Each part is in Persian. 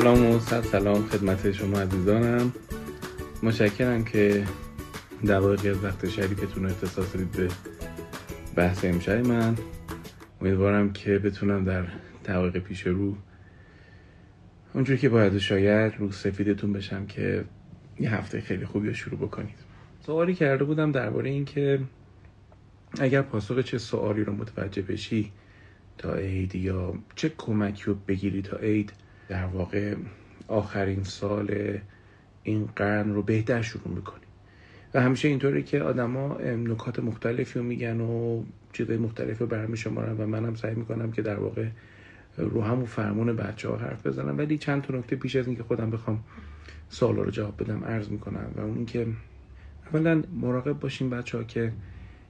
سلام و صد سلام خدمت شما عزیزانم. مشکرم که دقایقی از وقت شریفتون رو اختصاص دید به بحث امشب من. امیدوارم که بتونم در دقایق پیش رو اونجوری که باید شاید رو سفیدتون بشم که یه هفته خیلی خوبی رو شروع بکنید. سوالی کرده بودم درباره این که اگر پاسخ چه سوالی رو متوجه بشی تا عید یا چه کمکی رو بگیری تا عید در واقع آخرین سال این قرن رو بهتر شروع می‌کنی. و همیشه اینطوری که آدما نکات مختلفی رو میگن و چیزای مختلفی رو برمی شمارن و منم سعی می‌کنم که در واقع رو همون فرمون بچه ها حرف بزنم. ولی چند تا نکته پیش از اینکه خودم بخوام سوالا رو جواب بدم عرض می‌کنم و اون که اولا مراقب باشیم بچه ها که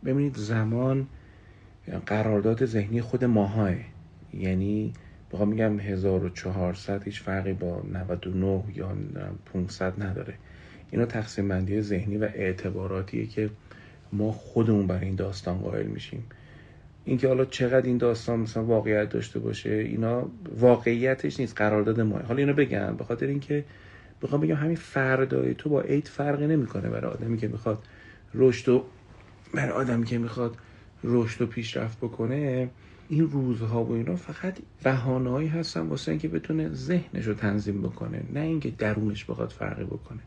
ببینید زمان قرارداد ذهنی خود ماهاه. یعنی بخوام میگم 1400 هیچ فرقی با 99 یا 500 نداره. اینا تقسیم بندی ذهنی و اعتباراتیه که ما خودمون برای این داستان قائل میشیم. اینکه حالا چقدر این داستان مثلا واقعیت داشته باشه اینا واقعیتش نیست قرارداد ما حالا اینو بگم به خاطر اینکه بخوام بگم همین فردای تو با عید فرقی نمی‌کنه برای آدمی که می‌خواد رشد و برای آدمی که می‌خواد رشد و پیشرفت بکنه. این روزها و اینا فقط بهانه‌ای هستن واسه اینکه بتونه ذهنش رو تنظیم بکنه نه اینکه درونش بخواد فرقی بکنه.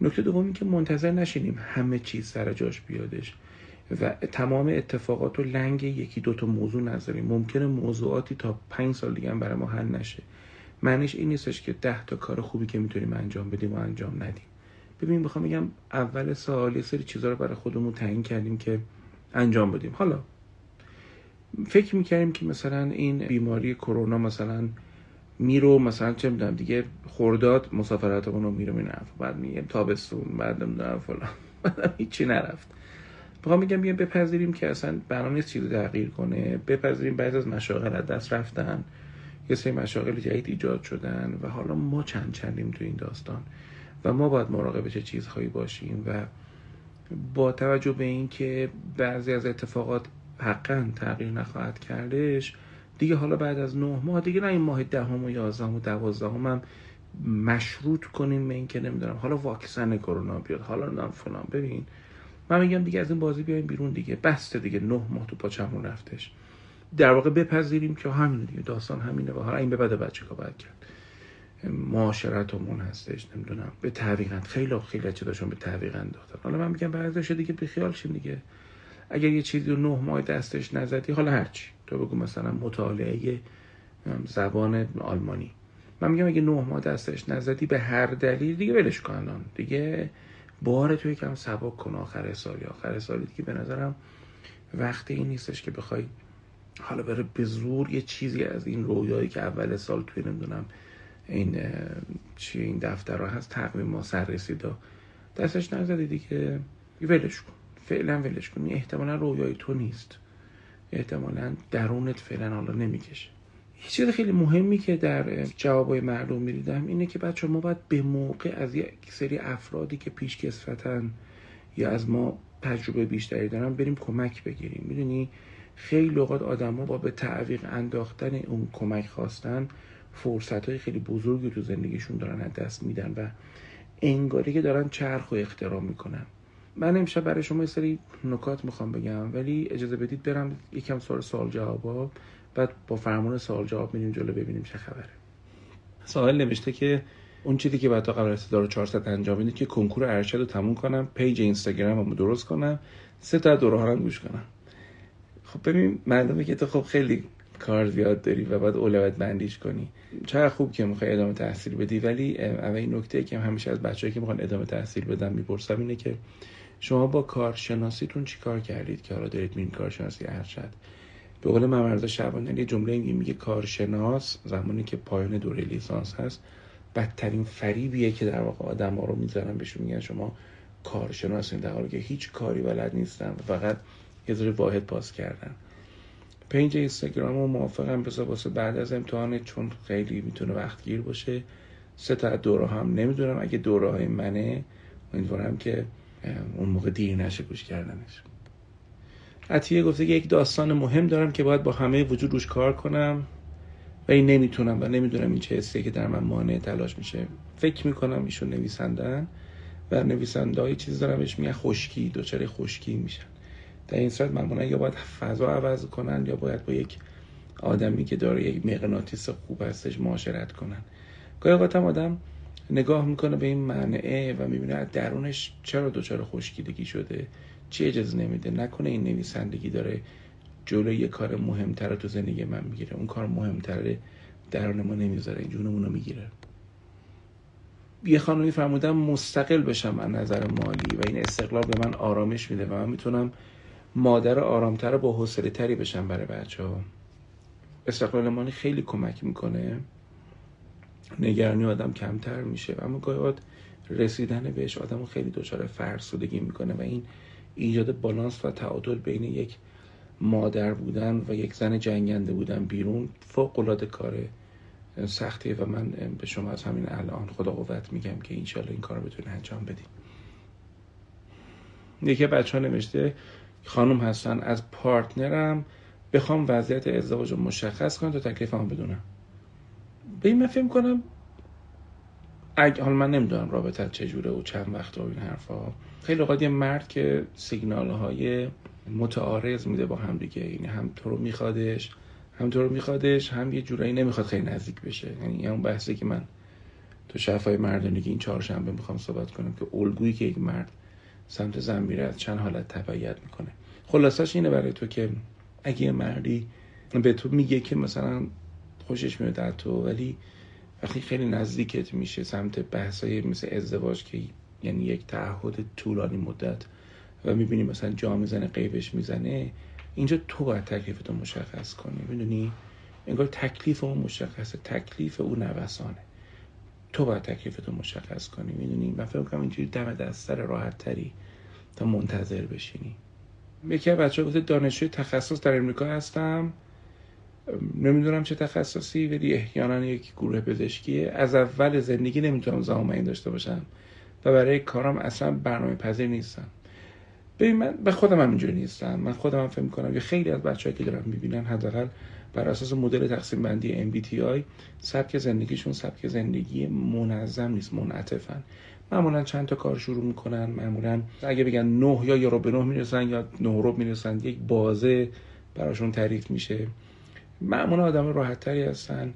نکته دوم که منتظر نشینیم همه چیز سر جاش بیادش و تمام اتفاقات و لنگ یکی دو تا موضوع نذاریم. ممکنه موضوعاتی تا پنج سال دیگه هم برای ما حل نشه. معنیش این نیستش که ده تا کار خوبی که می‌تونیم انجام بدیم و انجام ندیم. ببین بخوام بگم اول سال سری چیزها رو برای خودمون تعیین کردیم که انجام بدیم. حالا فکر می‌کردیم که مثلا این بیماری کرونا مثلا میرو مثلا چه می‌دونم دیگه خورداد مسافرتمون رو میرو می‌رفت بعد میگم تابستون بعد نمی‌دونم فلان. هیچی نرفت. بخوام میگم بیایم بپذیریم که اصلا برنامه نیست چیزی تغییر کنه. بپذیریم بعضی از مشاغل از دست رفتن. یه سری مشاغل جدید ایجاد شدن و حالا ما چند چندیم تو این داستان و ما باید مراقب چه چیزهایی باشیم و با توجه به اینکه بعضی از اتفاقات حقا تغییر نخواهد کردش. دیگه حالا بعد از نه ماه دیگه نه این ماه دهم و یازدهم و دوازدهم هم مشروط کنیم به اینکه نمی‌دونم حالا واکسن کرونا بیاد حالا نام فلان. ببین من میگم دیگه از این بازی بیایم بیرون دیگه. بسته دیگه نه ماه تو پاچمون رفتش. در واقع بپذیریم که همین دیگه داستان همینه. و حالا این به بعد بچه که باید کرد. معاشرتمون هستش نمی‌دونم. به تعویقن خیلی خیلی چیزاشون به تعویق انداختن حالا من میگم بعضیش دیگه بیخیال شیم دیگه. اگر یه چیزی رو نه ماه دستش نزدی حالا هرچی تو بگو مثلا مطالعه زبان آلمانی. من میگم اگه نه ماه دستش نزدی به هر دلیل دیگه ولش کن دیگه بار تو یکم سبک کن آخر سالی آخر سالی دیگه به نظرم وقتی این نیستش که بخوای حالا بره به زور یه چیزی از این رویایی که اول سال توی نمی‌دونم این چی این دفتر هست تقویم ما سر رسیدا دستش نزدی دیگه. ولش کن. فعلا ولش کن. احتمالا رویای تو نیست. احتمالا درونت فعلا حالا نمی‌کشه. یه چیز خیلی مهمی که در جوابای مردم می‌دیدم اینه که بچه ما باید به موقع از یک سری افرادی که پیش کسفتن یا از ما تجربه بیشتری دارن بریم کمک بگیریم. می‌دونی؟ خیلی اوقات آدما با به تعویق انداختن اون کمک خواستن فرصت های خیلی بزرگی تو زندگیشون دارن از دست میدن و انگاری که دارن چرخ و اختراع می‌کنن. من امشب برای شما یه سری نکات می‌خوام بگم ولی اجازه بدید برم یکم سوال سوال جوابا بعد با فرمان سوال جواب میریم جلو ببینیم چه خبره. سوال نوشته که اون چیزی که بعد تا قبل از 1400 انجام بدید که کنکور ارشد رو تموم کنم پیج اینستاگرام رو درست کنم سه تا دوره ها گوش کنم. خب ببین معلومه که تو خب خیلی کار زیاد داری و باید اولویت بندیش کنی. چرا خوب که می‌خوای ادامه تحصیل بدی ولی اولین نکته که همیشه از بچه‌ای که می‌خوان ادامه تحصیل بدن می‌پرسم اینه که شما با کارشناسیتون چی کار کردید که حالا دارید میرین کارشناسی ارشد؟ به قول ممرزا شبانه یه جمله میگه کارشناس زمانی که پایان دوره لیسانس هست بدترین فریبیه که در واقع آدم ها رو می‌ذارن بهشون میگن شما کارشناسین در حالی که هیچ کاری بلد نیستن فقط یه ذره واحد پاس کردن. پینج اینستاگرام رو موافقم بذار واسه بعد از امتحانه چون خیلی می‌تونه وقت گیر باشه. سه تا دوره هم نمی‌دونم اگه دوره های منه امیدوارم که اون موقع دیر نشه گوش کردنش. عطیه گفته که یک داستان مهم دارم که باید با همه وجود روش کار کنم و این نمی‌تونم و نمی‌دونم این چه حسیه که در من مانع تلاش میشه. فکر می‌کنم ایشون نویسندن و نویسنده های چیزی دارم بهش میگن خشکی دوچاره خشکی میشن. در این صورت معمولا یا باید فضا عوض کنن یا باید با یک آدمی که داره یک مغناطیس خوب هستش معاشرت کنن. گاهی آدم نگاه می‌کنه به این معنعه و می‌بینه درونش چرا دچار خشکیدگی شده چی اجازه نمیده نکنه این نویسندگی داره جلوی یه کار مهمتر تو زندگی من می‌گیره. اون کار مهمتره درون ما نمی‌ذاره این جونمون رو می‌گیره. یه خانمی فرمودم مستقل بشم از نظر مالی و این استقلال به من آرامش میده و من می‌تونم مادر آرامتر با حوصله تری بشم برای بچه ها استقلال مالی خیلی کمک می‌کنه. نگرانی آدم کمتر میشه. اما گاهی رسیدن بهش آدم خیلی دچار فرسودگی می‌کنه و این ایجاد بالانس و تعادل بین یک مادر بودن و یک زن جنگنده بودن بیرون فوق العاده کار سختیه و من به شما از همین الان خدا قوت میگم که انشالله این کار رو انجام بدیم یکی بچه ها نوشته خانم هستن از پارتنرم بخوام وضعیت ازدواج رو مشخص کنم تا تکلیفم بدونم. به من فکر کنم اگه حالا من نمی‌دونم رابطت چجوره و چند وقت و این حرفا. خیلی اوقات مرد که سیگنال های متعارض میده با هم دیگه. یعنی هم تو رو میخوادش هم تو رو میخوادش هم یه جورایی نمی‌خواد خیلی نزدیک بشه. یعنی اون بحثی که من تو شفای مردانگی این چهارشنبه می‌خوام صحبت کنم که الگویی که یک مرد سمت زن میره از چند حالت تبعیت می‌کنه. خلاصش اینه برای تو که اگه مردی به تو میگه که مثلا خوشش میاد از تو ولی وقتی خیلی نزدیکت میشه سمت بحثای مثل ازدواج که یعنی یک تعهد طولانی مدت و می‌بینی مثلا جا می‌زنه قیبش می‌زنه اینجا تو باید تکلیف تو مشخص کنی. می‌دونی؟ انگار تکلیف اون مشخصه. تکلیف او نوسانه. تو باید تکلیف تو مشخص کنی. می‌دونی؟ من فکر کنم اینجوری دم دستر راحت تری تا منتظر بشینی. یکی بچه گفته دانشجوی تخصص در امریکا هستم. نمی‌دونم چه تخصصی ولی احیانا یک گروه پزشکیه. از اول زندگی نمی‌تونم زمان داشته باشم و برای کارم اصلا برنامه پذیر نیستم. ببین من به خودم هم اینجوری نیستم. من خودم هم فکر می‌کنم که خیلی از بچه‌ها که دارم می‌بینن حداقل بر اساس مدل تقسیم بندی MBTI سبک زندگیشون سبک زندگی منظم نیست منعطفن. معمولا چند تا کار شروع می‌کنن معمولا اگه بگن نه یا یه رو به نه می‌رسن یا نه رو می‌رسن یک بازه براشون تعریف میشه. معمولا آدم راحت تری هستن.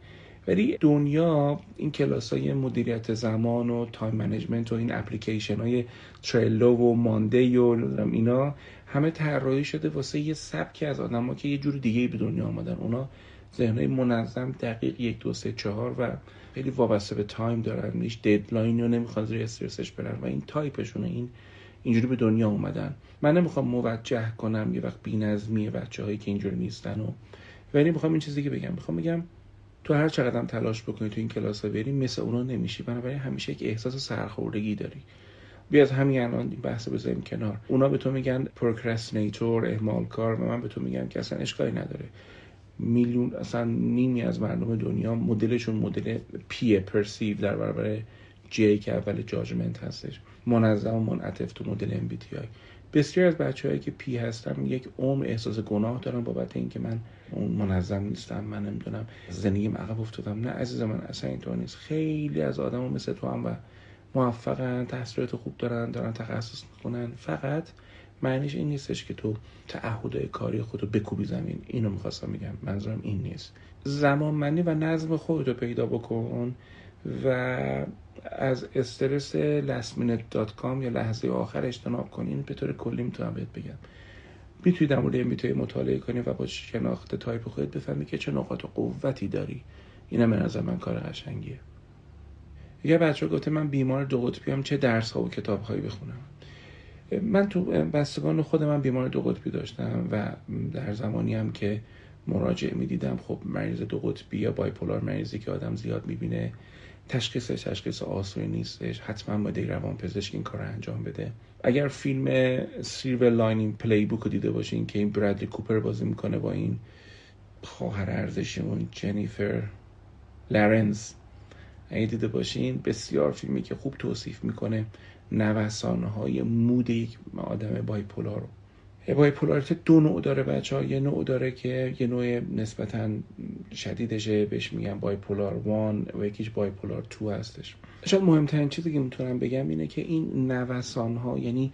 ولی دنیا این کلاس های مدیریت زمان و time management و این اپلیکیشن های Trello و Monday و اینا همه طراحی شده واسه یه سبکی از آدم که یه جور دیگه به دنیا آمدن. اونا ذهنهای منظم دقیق یک دو سه چهار و خیلی وابسته به time دارن. هیچ deadline رو نمی‌خواد روی استرسش برن و این تایپشونه این اینجوری به دنیا اومدن من نمی‌خوام موجه کنم یه وقت بی‌نظمی بچه هایی که اینجوری نیستن و ولی می‌خوام این چیزی که بگم می‌خوام بگم تو هر چقدر تلاش بکنی تو این کلاس ها بری مثل اونا نمیشی. بنابراین همیشه یک احساس سرخوردگی داری. بیا از همین الان این بحث بذاریم کنار. اونا به تو میگن procrastinator اهمال کار و من به تو میگم که اصلا اشکالی نداره. میلیون اصلا نیمی از مردم دنیا مدلشون مدل P perceive در برابر J که اول judgment هستش. منظم و منعطف تو مدل MBTI بسیار از بچههایی که پی هستم یک عمر احساس گناه دارم بابت اینکه من منظم نیستم من نمی‌دونم. زندگیم عقب افتادم. نه عزیز من اصلا اینطور نیست. خیلی از آدم مثل تو هم و موفقن تحصیلات خوب دارن دارن تخصص می‌کنن فقط معنیش این نیستش که تو تعهدهای کاری خودتو بکوبی زمین. اینو می‌خواستم بگم. منظورم این نیست. زمانمندی و نظم خودتو پیدا بکن و از استرس lastminute.com یا لحظه آخر اجتناب کنین به طور کلی می‌تونم بهت بگم. می‌تونی در مورد می‌تونی مطالعه کنی و با شناخت تایپ خودت بفهمی که چه نقاط قوتی داری. اینم به نظر من کار قشنگیه. یه بچه گفته من بیمار دو قطبی هم چه درس ها و کتاب هایی بخونم. من تو بستگان خود من بیمار دو قطبی داشتم و در زمانی هم که مراجعه می‌دیدم خب مریض دو قطبی یا بایپولار مریضی که آدم زیاد می‌بینه تشخیصش تشخیص آسونی نیستش. حتما باید روان پزشک این کار رو انجام بده. اگر فیلم Silver Lining Playbook رو دیده باشین که این برادلی کوپر بازی می‌کنه با این خواهر ارزشیمون جنیفر لارنس اگه دیده باشین بسیار فیلمی که خوب توصیف می‌کنه نوسانه های mood یک آدم bipolar. رو bipolarity دو نوع داره بچه ها یه نوع داره که یه نوع نسبتا شدیدشه بهش میگن بایپولار وان و یکیش بایپولار تو هستش. شاید مهمترین چیزی که می‌تونم بگم اینه که این نوسان ها یعنی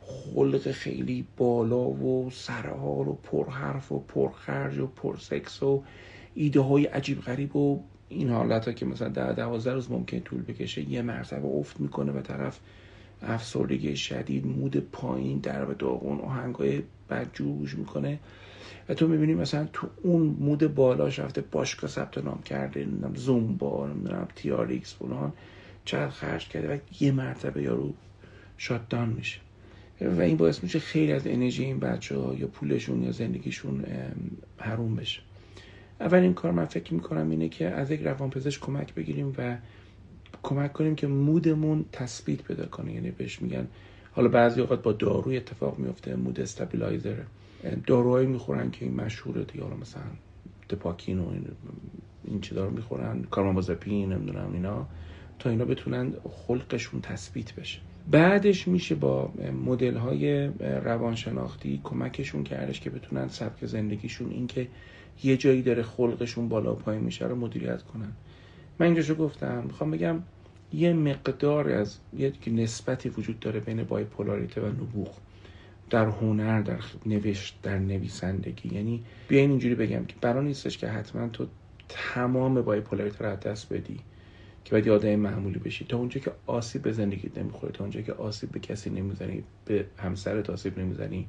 خلق خیلی بالا و سرحال و پرحرف و پرخرج و پرسکس و ایده های عجیب غریب و این حالت ها که مثلا در دوازده روز ممکن طول بکشه یه مرتبه افت می‌کنه و طرف افسردگی شدید مود پایین در به داغون های بدجوش می‌کنه. و تو می‌بینی مثلا تو اون مود بالاش رفته باشگاه ثبت نام کرده نمی‌دونم زومبا نمی‌دونم تیاریکس فلان چقدر خرج کرده و یه مرتبه یارو شاتدان میشه. و این باعث میشه خیلی از انرژی این بچه ها یا پولشون یا زندگیشون حروم بشه. اولین کار من فکر می‌کنم اینه که از یک روانپزشک کمک بگیریم و کمک کنیم که مودمون تثبیت پیدا کنه. یعنی بهش میگن حالا بعضی اوقات با داروی اتفاق میفته مود استابیلایزر داروهایی می‌خورن که این مشهوره دیگه حالا مثلا دپاکین و این, این چیزا رو می‌خورن کارمامازپین نمی‌دونم اینا. تا اینا بتونن خلقشون تثبیت بشه. بعدش میشه با مدل های روانشناختی کمکشون کردش که بتونن سبک زندگیشون اینکه یه جایی داره خلقشون بالا پایین میشه رو مدیریت کنن. من اینجاشو گفتم می‌خوام بگم یه مقدار از یه نسبتی وجود داره بین بایپولاریته و نبوغ در هنر در نوشت در نویسندگی. یعنی بیاین اینجوری بگم که برای نیستش که حتما تو تمام بایپولاریته رو از دست بدی که باید یاده معمولی بشی. تا اونجا که آسیب به زندگیت نمی‌خوره تا اونجا که آسیب به کسی نمی‌زنی به همسرت آسیب نمی‌زنی.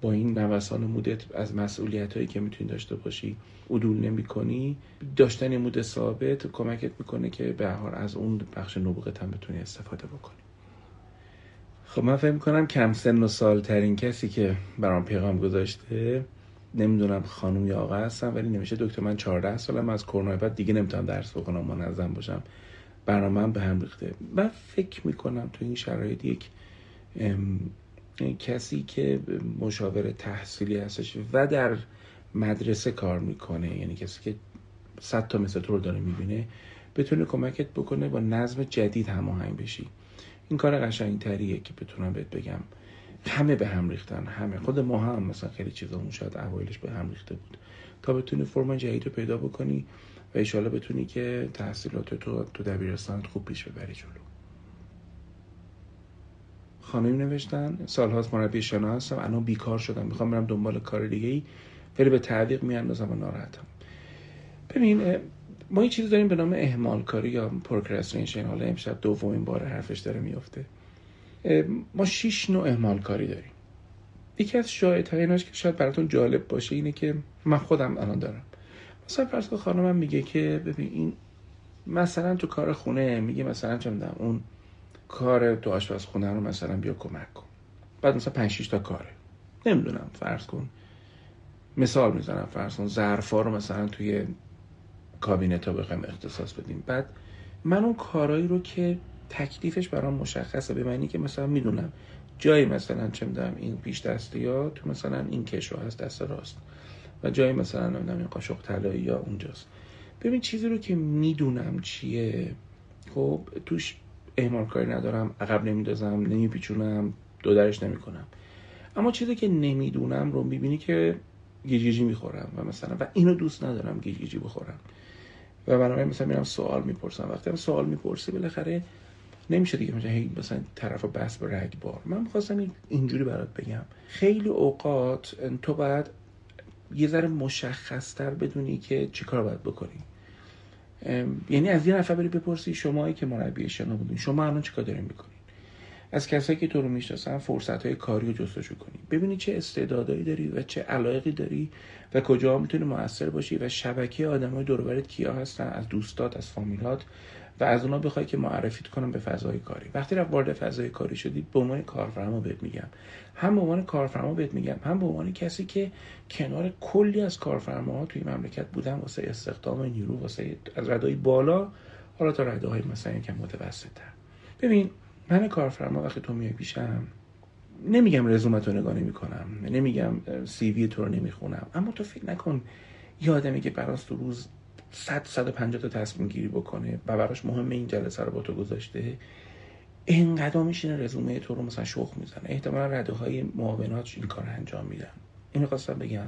با این نوسان مودت از مسئولیت هایی که می‌تونی داشته باشی عدول نمی کنی داشتن مود ثابت کمکت می‌کنه که به هر از اون بخش نبوغت هم بتونی استفاده بکنی. خب من فکر می‌کنم کم سن و سال ترین کسی که برام پیغام گذاشته نمی‌دونم خانم یا آقا هستم ولی نمیشه دکتر من 14 سالم از کرونا بعد دیگه نمی‌تونم درس بکنم منظم باشم. برنامه به هم ریخته. من فکر می‌کنم تو این شرایط یک کسی که مشاور تحصیلی هستش و در مدرسه کار می‌کنه یعنی کسی که صد تا مثل تو رو داره می‌بینه بتونه کمکت بکنه با نظم جدید هماهنگ بشی. این کار قشنگ تریه که بتونم بهت بگم. همه به هم ریختن همه. خود ما هم مثلا خیلی چیزا شاید اوایلش به هم ریخته بود. تا بتونی فرم جدید رو پیدا بکنی و ایشالا بتونی که تحصیلات تو تو دبیرستان خوب پیش ببری جلو. خانمی نوشتن. سالهاست مربی شنا هستم. الان بیکار شدم. می‌خوام برم دنبال کار دیگه ای. ولی به تعویق میاندازم و ناراحتم. ببین ما یه چیزی داریم به نام اهمال کاری یا پروکرستینیشن حالا امشب دومین بار حرفش داره میفته ما شش نوع اهمال کاری داریم. یکی از شاید که شاید براتون جالب باشه اینه که من خودم الان دارم. مثلا فرض خانمم میگه که ببین این مثلا تو کار خونه میگه مثلا چه اون کار تو آشپزخونه رو مثلا بیا کمک کن. بعد مثلا 5 تا کاره. نمی‌دونم فرض کن. مثال می‌زنم فرض کن ظرفا رو مثلا توی کابینت ها بخوایم اختصاص بدیم. بعد من اون کارایی رو که تکلیفش برام مشخصه به معنی که مثلا می‌دونم جایی مثلا چه می‌دونم این پیش دستی ها تو مثلا این کشو هست دست راست. و جایی مثلا نمی‌دونم این قاشق طلایی یا اونجاست. ببین چیزی رو که می‌دونم چیه خب توش اهمال کاری ندارم عقب نمیدازم نمیپیچونم دو درش نمی‌کنم. اما چیزی که نمی‌دونم رو می‌بینی که گیجگیجی می‌خورم و مثلا و اینو دوست ندارم گیجگیجی بخورم. و بنابراین مثلا میرم سوال می‌پرسم. وقتی هم سوال می‌پرسی بالاخره نمیشه دیگه مثلا هی مثلا طرف بس به رگبار من می‌خواستم اینجوری برات بگم. خیلی اوقات تو باید یه ذره مشخصتر بدونی که چیکار باید بکنی. یعنی از یه نفر بری بپرسی شمایی که مربی شنا بودین. شما الان چیکار دارین می‌کنین؟ از کسایی که تو رو می‌شناسن فرصت های کاری رو جستجو کنی ببینی چه استعدادایی داری و چه علایقی داری و کجا می‌تونی موثر باشی و شبکه آدمای دور کیا هستن از دوستات از فامیلات. و از اونا بخوای که معرفیت کنم به فضای کاری. وقتی رفت وارد فضای کاری شدی به عنوان کارفرما بهت میگم. هم به عنوان کارفرما بهت میگم هم به عنوان کسی که کنار کلی از کارفرماها توی مملکت بودن واسه استخدام نیرو واسه از ردای بالا حالا تا رده های مثلا یکم متوسط ببین من کارفرما وقتی تو میای پیشم نمیگم رزومت رو نگاه نمی کنم نمیگم سی وی تو رو نمی‌خونم اما تو فکر نکن یه آدمی که براست تو روز 100 150 تا تصمیم گیری بکنه و براش مهم این جلسه رو با تو گذاشته. اینقدر میشینه رزومه تو رو مثلا شخ می‌زنه. احتمالا رده های معاونات این کار انجام میدن. اینو خواستم بگم.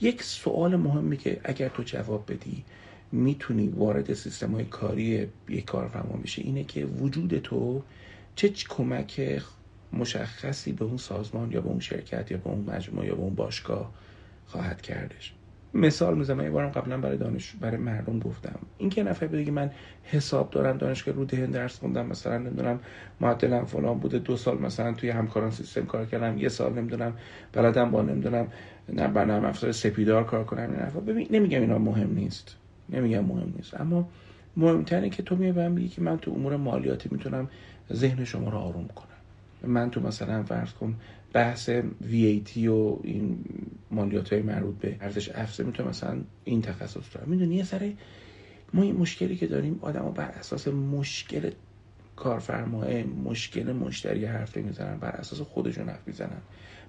یک سوال مهمی که اگر تو جواب بدی می‌تونی وارد سیستم های کاری یک کارفرما بشه اینه که وجود تو چه کمک مشخصی به اون سازمان یا به اون شرکت یا به اون مجموعه یا به اون باشگاه خواهد کردش. مثال می‌زنم یه بارم قبلا برای دانش برای مردم گفتم. این که نفر بگه من حساب دارم دانشگاه رو دهن درس خوندم مثلا نمی‌دونم معدلم فلان بوده دو سال مثلا توی همکاران سیستم کار کردم یه سال نمی‌دونم بلدم با نمی‌دونم نه برنامه افزار سپیدار کار کنم نه ببین نمیگم اینا مهم نیست. نمیگم مهم نیست. اما مهمتره که تو میای میگی که من تو امور مالیاتی می‌تونم ذهن شما رو آروم کنم. من تو مثلا فرض کن بحث VAT و این مالیات های مربوط به ارزش افزوده می‌تونه مثلا این تخصص دارم می‌دونی یه سره ما این مشکلی که داریم آدم بر اساس مشکل کارفرماه مشکل مشتری حرف می‌زنن بر اساس خودشون حرف می‌زنن.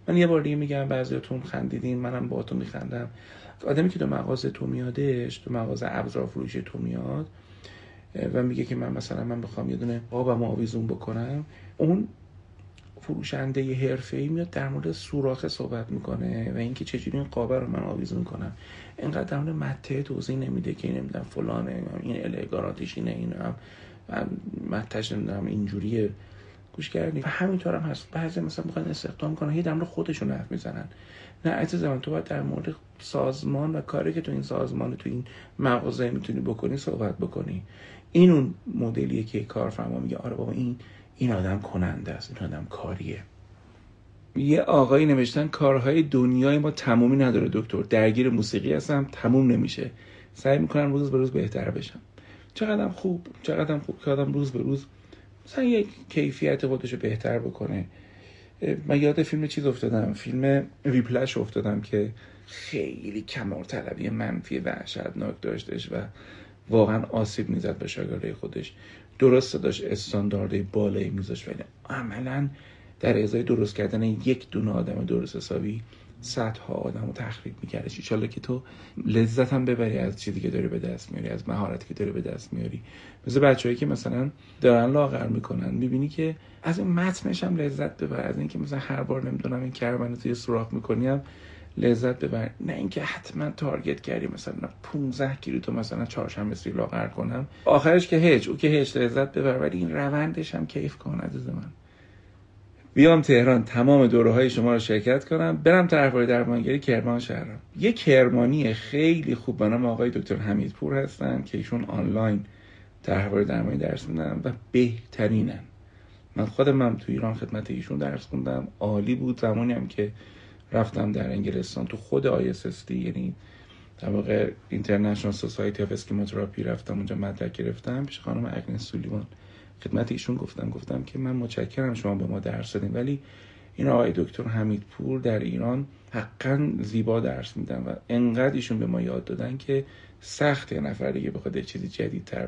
من یه بار دیگه میگم بعضیاتون خندیدین منم با تو میخندم. آدمی که تو مغازه تو میادش تو مغازه ابزار فروش تو میاد و میگه که من مثلا من بخوام یه دونه آبم آویزون بکنم اون فروشنده حرفه‌ای میاد در مورد سوراخ صحبت می‌کنه و اینکه چجوری این قابه رو من آویزون کنم اینقدر در مورد مته توضیح نمیده که نمی‌دونم فلانه این الگاراتش اینه این هم. متش نمی‌دونم اینجوریه. گوش کردی؟ و همینطور هم هست. بعضی مثلا می‌خوان استخدام کنن هی در خودشون حرف می‌زنن. نه عزیز من تو باید در مورد سازمان و کاری که تو این سازمان تو این مغازه می‌تونی بکنی صحبت بکنی. این اون مدلیه که کارفرما میگه آره بابا این این آدم کننده است این آدم کاریه. یه آقایی نوشتن کارهای دنیای ما تمومی نداره دکتر. درگیر موسیقی هستم تموم نمیشه. سعی می‌کنم روز به روز بهتر بشم. چقدر خوب چقدر خوب که آدم روز به روز مثلا یک کیفیت خودش رو بهتر بکنه. من یاد فیلم چیز افتادم فیلم ویپلش افتادم که خیلی کمار طلبی منفی وحشتناک داشتش و واقعا آسیب می‌زد به شاگرده خودش. درست داشت استاندارد بالایی میذاشت ولی عملا در ازای درست کردن یک دونه آدم درست حسابی صدها آدم رو تخریب میکردش. ایشالله که تو لذت هم ببری از چیزی که داری به دست میاری از مهارتی که داری به دست میاری مثل بچههایی که مثلا دارن لاغر می‌کنن می‌بینی که از این متنش هم لذت ببر. از اینکه مثلا هر بار نمی‌دونم این کربن توی سوراخ می‌کنیم لذت ببر. نه اینکه حتما تارگت کردی مثلا 15 کیلو تو مثلا چهارشنبه سی لاغر کنم. آخرش که هیچ او که هیچ لذت ببر ولی این روندش هم کیف کن عزیز من. بیام تهران تمام دوره های شما رو شرکت کنم. برم طرفدار درمانگری کرمان شهرم. یه کرمانی خیلی خوب به آقای دکتر حمیدپور هستن که ایشون آنلاین طرحواره درمانی درس میدن و بهترینن. من خودم هم تو ایران خدمت ایشون درس خوندم. عالی بود. زمانی هم که رفتم در انگلستان. تو خود ISST یعنی در واقع International Society of Schema Therapy رفتم اونجا مدرک گرفتم پیش خانم اگنس سولیوان خدمت ایشون گفتم گفتم که من متشکرم شما به ما درس دادین ولی این آقای دکتر حمید پور در ایران حقا زیبا درس میدن و انقدر ایشون به ما یاد دادن که سخت یه نفر دیگه بخواد چیزی جدیدتر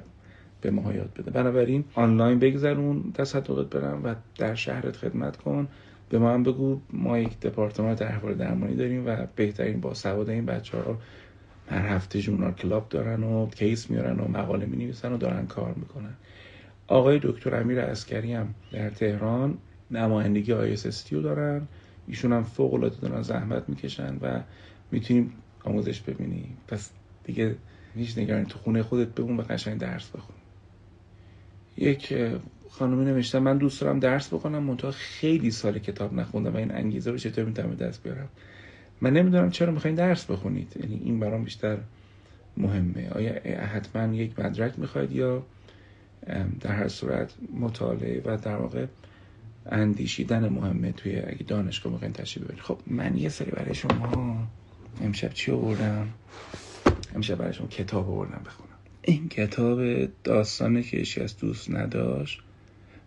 به ما یاد بده. بنابراین آنلاین بگذرون تصدقت برم و در شهرت خدمت کن. به هم بگو ما یک دپارتمان طرحواره درمانی داریم و بهترین با سواد این بچه ها هر هفته journal club دارن و case میارن و مقاله می نویسن و دارن کار می‌کنن. آقای دکتر امیر اسکری هم در تهران نمایندگی آی رو دارن. ایشون هم فوق العاده دارن زحمت می‌کشن و می‌تونیم آموزش ببینیم. پس دیگه هیچ نگرانی تو خونه خودت بمون و قشنگ درس بخون. یک خانمی نوشته من دوست دارم درس بکنم منتها خیلی سال کتاب نخوندم و این انگیزه رو چطور می‌تونم دست بیارم؟ من نمی‌دونم چرا می‌خواین درس بخونید. یعنی این برام بیشتر مهمه. آیا حتما یک مدرک می‌خواید یا در هر صورت مطالعه و در واقع اندیشیدن مهمه توی اگه دانشگاه می‌خواین تشریف ببرید؟ خب من یه سری برای شما امشب چی آوردم؟ امشب برای شما کتاب آوردم بخونم. این کتاب داستان که از دوست نداشت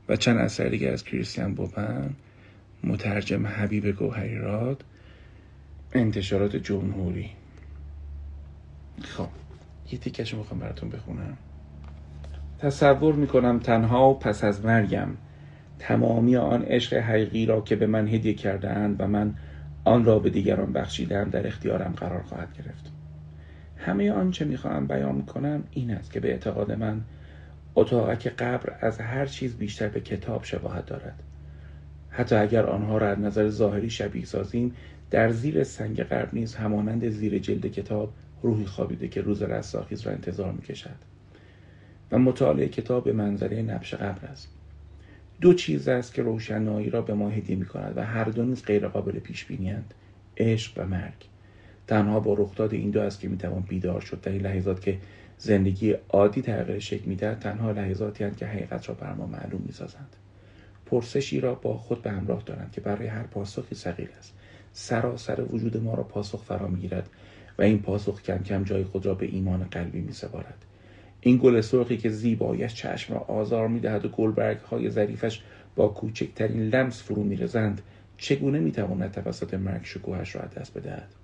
و چند اثر دیگر از کریستیان بوپن مترجم حبیب گوهریراد انتشارات جمهوری خب یه تیکش می‌خوام براتون بخونم. تصور می‌کنم تنها و پس از مرگم تمامی آن عشق حقیقی را که به من هدیه کردهاند و من آن را به دیگران بخشیدم در اختیارم قرار خواهد گرفت. همه آنچه می‌خواهم بیان کنم این است که به اعتقاد من اتاقک قبر از هر چیز بیشتر به کتاب شباهت دارد. حتی اگر آنها را از نظر ظاهری شبیه سازیم در زیر سنگ قبر نیز همانند زیر جلد کتاب روحی خوابیده که روز رستاخیز را انتظار می‌کشد. و مطالعه کتاب به منظره نبش قبر است. دو چیز است که روشنایی را به ما هدیه می کند و هر دو نیز غیر قابل پیش بینیند عشق و مرگ. تنها با رخداد این دو است که می‌توان بیدار شد. در این لحظات که زندگی عادی تغییر شکل می‌دهد تنها لحظاتی هستند که حقیقت را بر ما معلوم می‌سازند. پرسشی را با خود به همراه دارند که برای هر پاسخی صغیر است. سراسر وجود ما را پاسخ فرا می‌گیرد و این پاسخ کم کم جای خود را به ایمان قلبی میسپارد. این گل سرخی که زیبایش چشم را آزار می‌دهد و گلبرگ های ظریفش با کوچکترین لمس فرو میرزند چگونه می‌تواند توسط مرگ شکوهش را دست بدهد؟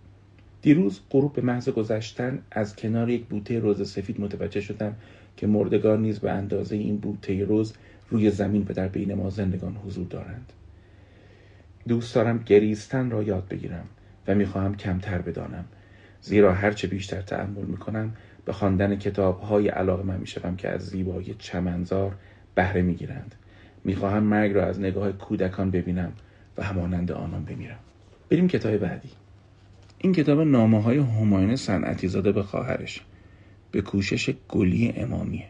دیروز غروب به محض گذشتن از کنار یک بوته روز سفید متوجه شدم که مردگان نیز به اندازه این بوته روز روی زمین به در بین ما زندگان حضور دارند. دوست دارم گریستن را یاد بگیرم و می‌خواهم کمتر بدانم. زیرا هرچه بیشتر تحمل می‌کنم به خواندن کتاب های علاقه من می‌شوم که از زیبایی چمنزار بهره می‌گیرند. می‌خواهم مرگ را از نگاه کودکان ببینم و همانند آنان بمیرم. بریم کتاب بعدی. این کتاب نامه های هماین صنعتی زاده به خواهرش. به کوشش گلی امامیه.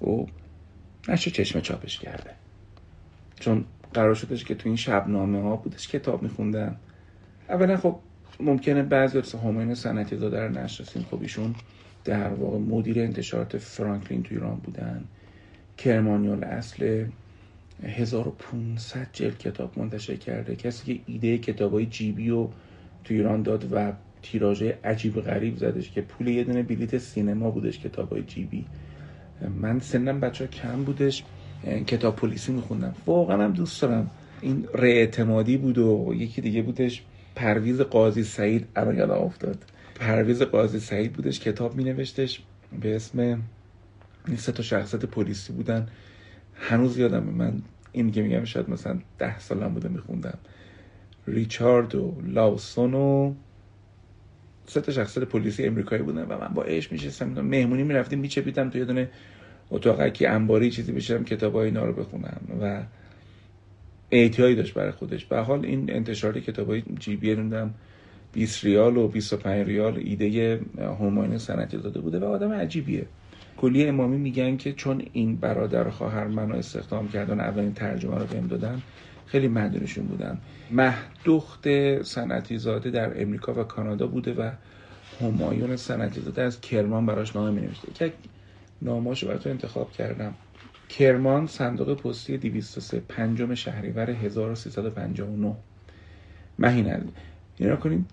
خب نشه چشم چاپش کرده. چون قرار شدش که تو این شبنامه ها بودش کتاب میخوندن. اولا خب ممکنه بعضی از هماین صنعتی زاده رو نشناسین خب ایشون در واقع مدیر انتشارات فرانکلین تو ایران بودن. کرمانیال اصل 1500 جلد کتاب منتشر کرده. کسی که ایده کتاب های جیبی رو تو ایران داد و تیراژه عجیب غریب زدش که پول یه دونه بلیت سینما بودش کتاب های جیبی من سنم بچه ها کم بودش کتاب پلیسی میخوندم. واقعا هم دوست دارم. این اعتمادی بود و یکی دیگه بودش پرویز قاضی سعید الان یادم افتاد. پرویز قاضی سعید بودش کتاب می نوشتش به اسم سه تا شخصیت پلیسی بودن. هنوز یادم من این که میگم شاید مثلا ده سالم بوده میخوندم. ریچارد و لاوسون و سه تا شخصیت پلیسی امریکایی بودن و من با عشق میشستم. مهمونی می‌رفتیم میچپیدم تو یه دونه اتاقکی انباری چیزی بشم کتاب های اینا رو بخونم و اعتیایی داشت برای خودش. به حال این انتشار کتاب های جیبی نمی‌دونم 20 ریال و 25 ریال ایده هماین سنتی داده بوده و آدم عجیبیه. کلی امامی میگن که چون این برادر خواهر منو استخدام کردن اولین ترجمه رو بهم دادن خیلی مدنشون بودن. مهدخت سنتی زاده در امریکا و کانادا بوده و همایون سنتی زاده از کرمان براش نامه می نوشته یک ناماشو براتون انتخاب کردم. کرمان صندوق پستی 203 پنجم شهریور 1359 مهین اینا کنیم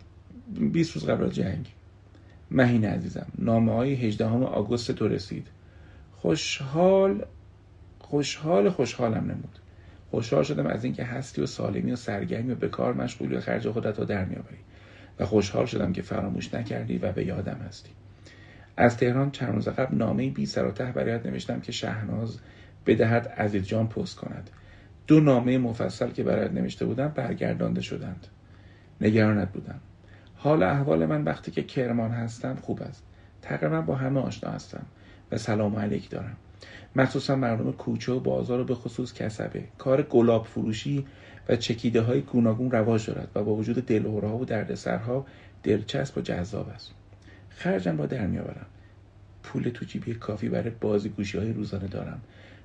20 روز قبل جنگ. مهین عزیزم نامه های 18 آگوست تو رسید. خوشحال خوشحال خوشحالم نمود. خوشحال شدم از اینکه هستی و سالمی و سرگرمی و به کار مشغولی و خرج خودت رو در میآوری. و خوشحال شدم که فراموش نکردی و به یادم هستی. از تهران چند روز قبل نامه بی سر و ته برایت نوشتم که شهناز بدهد عزیز جان پست کند. دو نامه مفصل که برایت نوشته بودم برگردانده شدند. نگرانت بودم. حال احوال من وقتی که کرمان هستم خوب است. تقریبا با همه آشنا هستم و سلام علیک دارم. مخصوصا مردم کوچه و بازار و به خصوص کسبه. کار گلاب فروشی و چکیده های گوناگون رواج دارد و با وجود دلهورها و دردسرها دلچسب و جذاب است. خرجم را در میآورم. پول تو جیبی کافی برای بازی گوشی های روزانه دارم.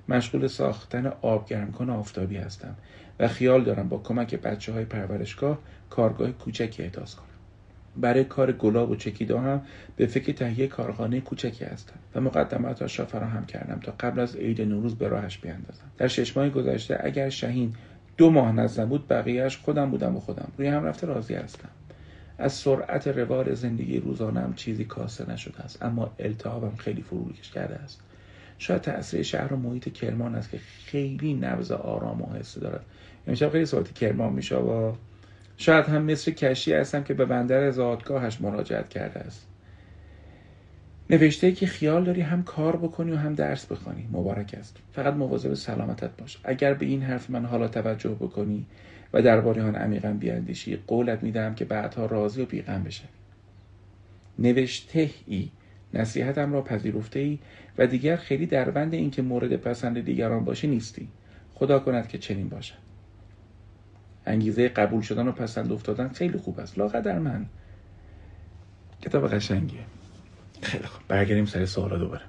مشغول ساختن آب گرمکن آفتابی هستم و خیال دارم با کمک بچه های پرورشگاه کارگاه کوچکی احداث کنم. برای کار گلاب و چکیده هم به فکر تهیه کارخانه کوچکی هستم و مقدماتش را فراهم کردم تا قبل از عید نوروز به راهش بیاندازم در شش ماه گذشته اگر شهین دو ماه نزدم بود بقیهش خودم بودم و خودم. روی هم رفته راضی هستم. از سرعت روال زندگی روزانم چیزی کاسته نشده است اما التهابم خیلی فروکش کرده است. شاید تاثیر شهر و محیط کرمان است که خیلی نبض آرام و حسه دارد. امشب خیلی صحبت کرمان میشه و شاید هم مثل کشی هستم که به بندر زادگاهش مراجعت کرده است. نوشته که خیال داری هم کار بکنی و هم درس بخوانی. مبارک است. فقط مواظب سلامتت باش. اگر به این حرف من حالا توجه بکنی و درباره آن عمیقا بیاندیشی قولت میدم که بعدها راضی و بیغم بشه نوشته ای. نصیحتم را پذیرفته ای و دیگر خیلی در بند اینکه مورد پسند دیگران باشی نیستی. خدا کند که چنین باشد. انگیزه قبول شدن و پسند افتادن خیلی خوب است. لاقدر من. کتاب قشنگیه. خیلی خوب. برگردیم سر سوالا دوباره.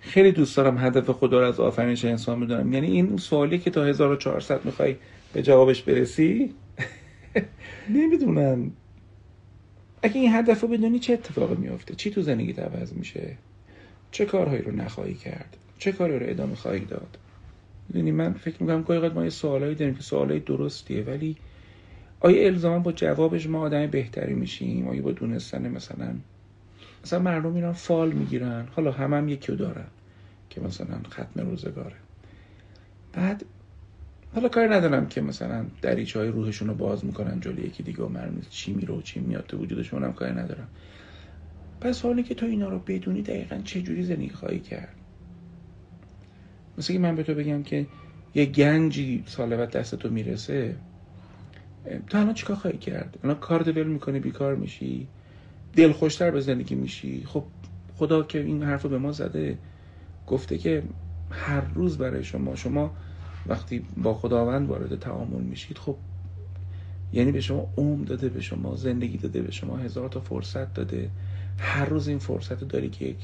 خیلی دوست دارم هدف خدا رو از آفرینش انسان بدونم یعنی این سوالی که تا 1400 می‌خوای به جوابش برسی؟ نمی‌دونم. اگه این هدف رو بدونی چه اتفاقی میافته؟ چی تو زندگی عوض میشه؟ چه کارهایی رو نخواهی کرد؟ چه کاری رو ادامه خواهی داد؟ می‌دونی من فکر می‌کنم که ما یه سوالایی داریم که سوالای درستیه ولی آیا الزاما با جوابش ما آدم بهتری میشیم؟ آیا با دونستن مثلا مثلا مردم میرن فال می‌گیرن. حالا هم هم یکی رو دارن که مثلا ختم روزگاره. بعد حالا کار ندارم که مثلا دریچه های روحشون رو باز می‌کنن جلوی یکی دیگه و معلوم چی میره و چی میاد تو وجودشون هم کار ندارم. پس حالی که تو اینا رو بدونی دقیقا چه جوری زندگی خواهی کرد؟ مثل که من به تو بگم که یه گنجی سال بعد دست تو می‌رسه تو الان چیکار خواهی کرد؟ الان کار ول می‌کنی بیکار میشی دلخوشتر به زندگی میشی. خب خدا که این حرف رو به ما زده گفته که هر روز برای شما شما وقتی با خداوند وارد تعامل میشید خب یعنی به شما عمر داده به شما زندگی داده به شما هزار تا فرصت داده. هر روز این فرصت داری که یک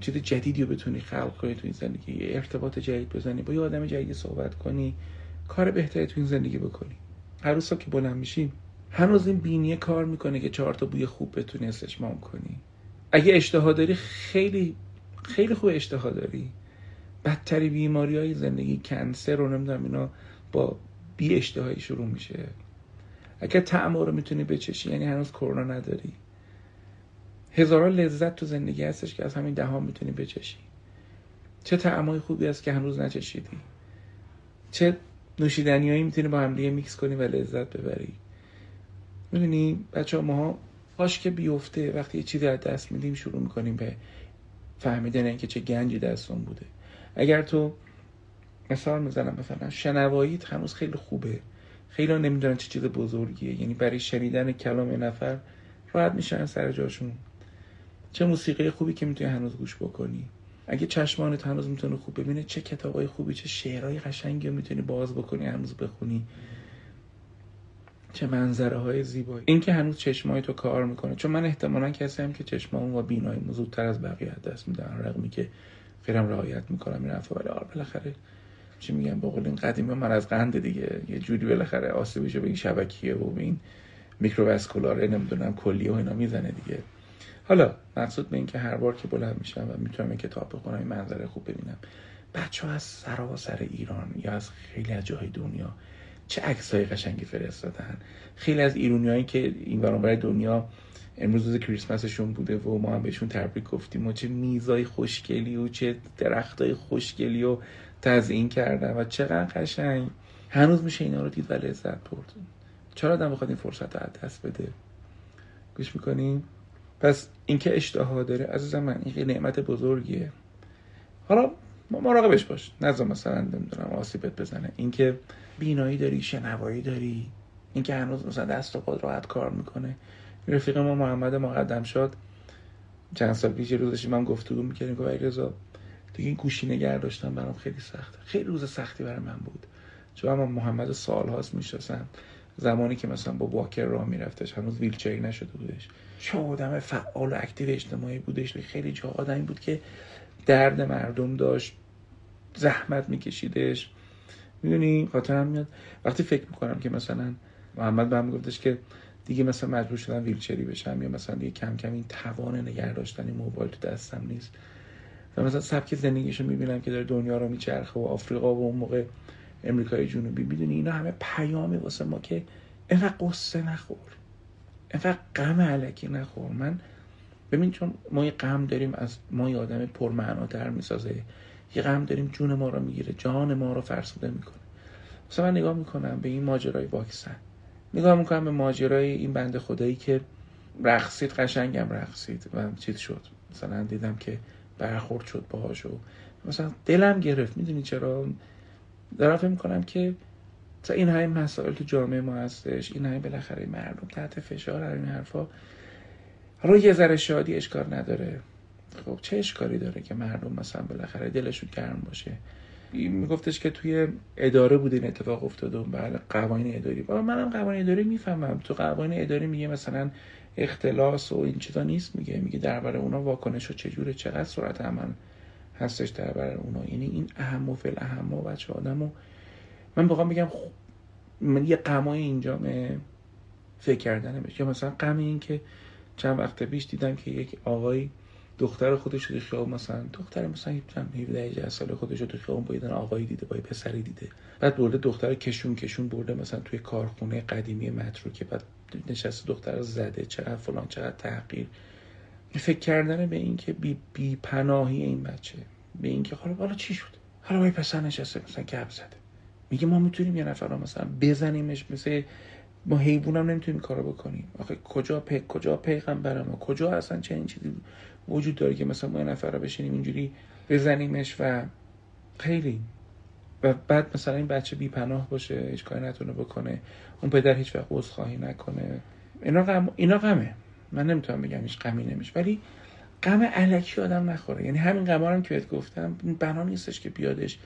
چیز جدیدی رو بتونی خلق کنی تو این زندگی. یه ارتباط جدید بزنی با یه آدم جدید صحبت کنی کار بهتری تو این زندگی بکنی. هر روز که بلند میشیم هنوز این بینیه کار می‌کنه که چهار تا بوی خوب بتونی استشمام کنی. اگه اشتها داری خیلی خیلی خوب اشتها داری. بدتری بیماری های زندگی کنسر رو نمی‌دونم اینا با بی اشتهایی شروع میشه. اگر تعم رو می‌تونی بچشی یعنی هنوز کرونا نداری. هزاران لذت تو زندگی هستش که از همین دهان می‌تونی بچشی. چه تعمای خوبی است که هنوز نچشیدی. چه نوشیدنیایی می‌تونی با هم دیگه میکس کنی و لذت ببری. می‌دونی بچه ها ما هاش که بیفته وقتی یه چیزی از دست میدیم شروع می‌کنیم به فهمیدن اینکه چه گنجی دستون بوده. اگر تو مثال می‌زنم مثلا شنواییت هنوز خیلی خوبه. خیلی نمی‌دونن چه چیز بزرگیه. یعنی برای شنیدن کلام نفر راحت میشن سر جاشون. چه موسیقی خوبی که می‌تونی هنوز گوش بکنی؟ اگه چشمانت هنوز می‌تونه خوب ببینه چه کتابای خوبی چه شعرهای قشنگی رو می‌تونی باز بکنی هنوز بخونی؟ چه منظره های زیبایی. این که هنوز چشمای تو کار می‌کنه. چون من احتمالا کسی هم که چشمام و بینایی زودتر از بقیه دست میدن رغمی که خیرم رعایت می‌کنم این حرفا ولی آره بالاخره. چی میگم؟ به قول این قدیمی من از قند دیگه یه جوری بالاخره آسیبشو به این شبکیه و به این میکروواسکولاره نمی‌دونم کلیه و اینا می‌زنه دیگه. حالا مقصود به این که هر بار که بلند میشم و می‌تونم کتاب بخونم این منظره خوب ببینم. بچه ها از سراسر ایران یا از خیلی از جاهای دنیا چه عکس های قشنگی فرستادن؟ خیلی از ایرونیایی که این برای دنیا امروز روز کریسمسشون بوده و ما هم بهشون تبریک گفتیم و چه میزای خوشگلی و چه درختای خوشگلی و تزیین کردن و چقدر قشنگ. هنوز میشه اینا رو دید و لذت برد. چرا آدم بخواد این فرصت رو دست بده؟ گوش می‌کنیم پس اینکه اشتها داره عزیزم من این نعمت بزرگیه. حالا مراقبش باش. نظر مثلا نمی‌دونم آسیبت بزنه. اینکه بینایی داری شنوایی داری اینکه هنوز مثلا دست و پاد راحت کار می‌کنه. رفیق ما محمد مقدم شد چند سال پیش روزش من گفتگو می‌کردیم که رضا دیگه این گوشی نگر داشتم برام خیلی سخته. خیلی روز سختی برای من بود. چون من محمد سال هاست می‌شناسم. زمانی که مثلا با واکر راه میرفتش هنوز ویلچری نشده بودش. چه آدم فعال و اکتیو اجتماعی بودش. خیلی جا آدمی بود که درد مردم داشت زحمت میکشیدش. می‌دونی؟ خاطرم میاد. وقتی فکر می‌کنم که مثلا محمد به گفتش که دیگه مثلا مجبور شدم ویلچری بشم یا مثلا دیگه کم کم این توان نگه داشتن موبایل تو دستم نیست. و مثلا سبک زندگیشو می‌بینم که داره دنیا رو میچرخه و آفریقا و اون موقع امریکای جنوبی می‌دونی اینا همه پیامی واسه ما که اینقدر قصه نخور. اینقدر غم علکی نخور. من ببین چون ما یه غم داریم از ما یه آدم پرمعناتر می‌سازه. یه غم داریم جون ما رو می‌گیره جان ما رو فرسوده می‌کنه. مثلا من نگاه می‌کنم به این ماجرای واکسن. نگاه می‌کنم به ماجرای این بنده خدایی که رقصید قشنگم رقصید و چیز شد. مثلا دیدم که برخورد شد باهاش و مثلا دلم گرفت. می‌دونی چرا؟ دارم فکر می‌کنم که این های مسائل تو جامعه ما هستش این های بالاخره مردم تحت فشار این حرفا حالا یه ذره شادی اشکار نداره. خب چه اشکالی داره که مردم مثلا بالاخره دلشون گرم باشه؟ میگفتش که توی اداره بود این اتفاق افتاده و بله قوانین اداری. و منم قوانین اداری می‌فهمم. تو قوانین اداری میگه مثلا اختلاس و این چیزا نیست میگه میگه درباره اونا واکنش و چجوره چقدر سرعت عمل هستش درباره اونا. یعنی این اهم و فل اهم و بچه آدم و من بخوام بگم من یه قمای اینجا فکر کردنه یا مثلا غم این که چند وقت پیش دیدم که یک آقای دختر خودش رو خیاب مثلا دختر مثلا 17 18 ساله خودش رو تو خیابون آقایی دیده با پسری دیده. بعد برده دختر کشون کشون برده مثلا توی کارخونه قدیمی مترو که بعد نشسته دختر زده چقدر فلان چقدر تحقیر. فکر کردن به این که بی, بی پناهی این بچه به این که حالا حالا چی شد؟ حالا با پسر نشسته مثلا گپ زده. میگه ما می‌تونیم یه نفر رو مثلا بزنیمش مثل ما حیوان هم نمی‌تونیم کارو بکنیم. آخه کجا پی... کجا پیغمبر ما؟ کجا اصلا چه این چیزی وجود داره که مثلا ما یه نفر رو بشینیم اینجوری بزنیمش و خیلی. و بعد مثلا این بچه بی پناه باشه هیچ کاری نتونه بکنه. اون پدر هیچ وقت عذرخواهی نکنه. اینا غم اینا غمه. من نمی‌تونم بگم هیچ غمی نمیشه ولی غم علکی آدم نخوره. یعنی همین غما هم که بهت گفتم بنا نیستش که بیادش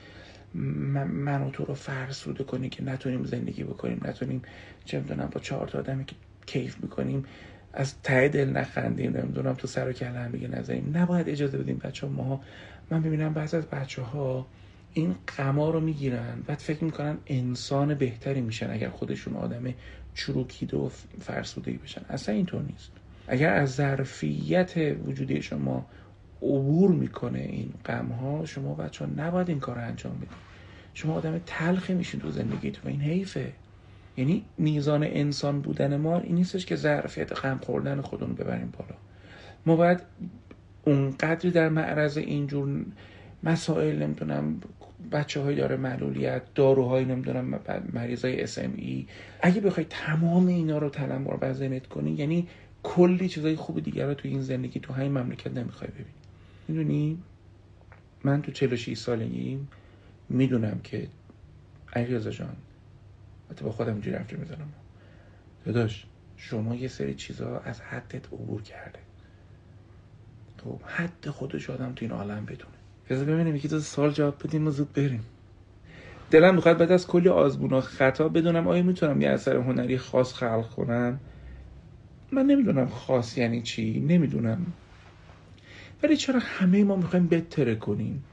من و تو رو فرسوده کنی که نتونیم زندگی بکنیم نتونیم چه می‌دونم با چهار تا آدمی که کیف می‌کنیم از ته دل نخندیم نمی‌دونم تو سر و کله هم بگه نزنیم. نباید اجازه بدیم بچه ما من ببینم بعض از بچه ها این غما رو می‌گیرن بعد فکر می‌کنن انسان بهتری میشن اگر خودشون آدم چروکیده و فرسوده بشن. اصلا اینطور نیست. اگر از ظرفیت وجودی شما عبور می‌کنه این غم ها شما بچه ها نباید این کار رو انجام بدید. شما آدم تلخی میشین تو زندگیتون و این حیفه. یعنی میزان انسان بودن ما این نیستش که ظرفیت غم خوردن خودمون ببریم بالا. ما باید اونقدری در معرض اینجور مسائل نمی‌دونم بچه های داره معلولیت داروهای نمی‌دونم مریض های SME اگه بخوای تمام اینا رو تلمبار بزنت کنی یعنی کلی چیزای خوب دیگر رو تو این زندگی تو همین مملکت نمی‌خوای ببینی. می‌دونی؟ من تو 46 سالگیم می‌دونم که علیرضا جان حتی با خودم اینجوری رفته می‌زنم داداش شما یه سری چیزها از حدت عبور کرده. خب حد خودش آدم تو این عالم بدونه. بذار ببینیم یکی دو سال جواب بدیم و زود بریم. دلم می‌خواد بعد از کلی آزمون خطا بدونم آیا می‌تونم یه اثر هنری خاص خلق کنم؟ من نمی‌دونم خاص یعنی چی نمی‌دونم. ولی چرا همه ما می‌خوایم بتره کنیم؟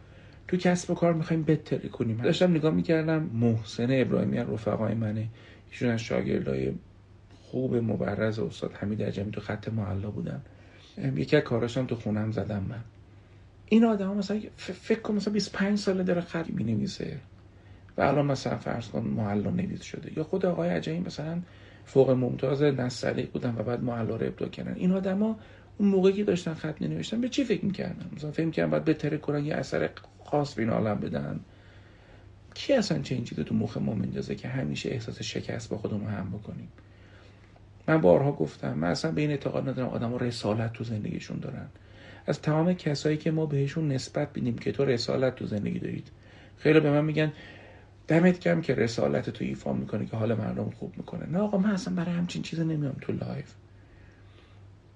تو کسب و کار می‌خوایم بتره کنیم. داشتم نگاه می‌کردم محسن ابراهیمی رفقای منه. ایشون از شاگردای خوب مبرز استاد حمید عجمی تو خط محلا بودن. یکی از کاراشم تو خونم زدم من. این آدم مثلا فکر کنم مثلا 25 ساله داره خط می نویسه و الان مثلا فرض کن محلا نویس شده. یا خود آقای عجمی مثلا فوق ممتاز نستعلیق بودن و بعد محلا رو ابدا کردن. این آدما اون موقعی که داشتن خط نوشتن به چی فکر می‌کردن؟ مثلا فکر می‌کردن باید بهتره کنن یه اثر خاص به عالم بدن. کی اصلا چه این تو مخ ما میندازه که همیشه احساس شکست با خودمون هم بکنیم؟ من بارها گفتم من اصلا به این اعتقاد ندارم آدم رسالت تو زندگیشون دارن. از تمام کسایی که ما بهشون نسبت بینیم که تو رسالت تو زندگی دارید. خیلی به من میگن دمت گرم که رسالت تو ایفا می‌کنه که حال مردم خوب می‌کنه. نه آقا من اصلا برای همچین چیز نمیام تو live.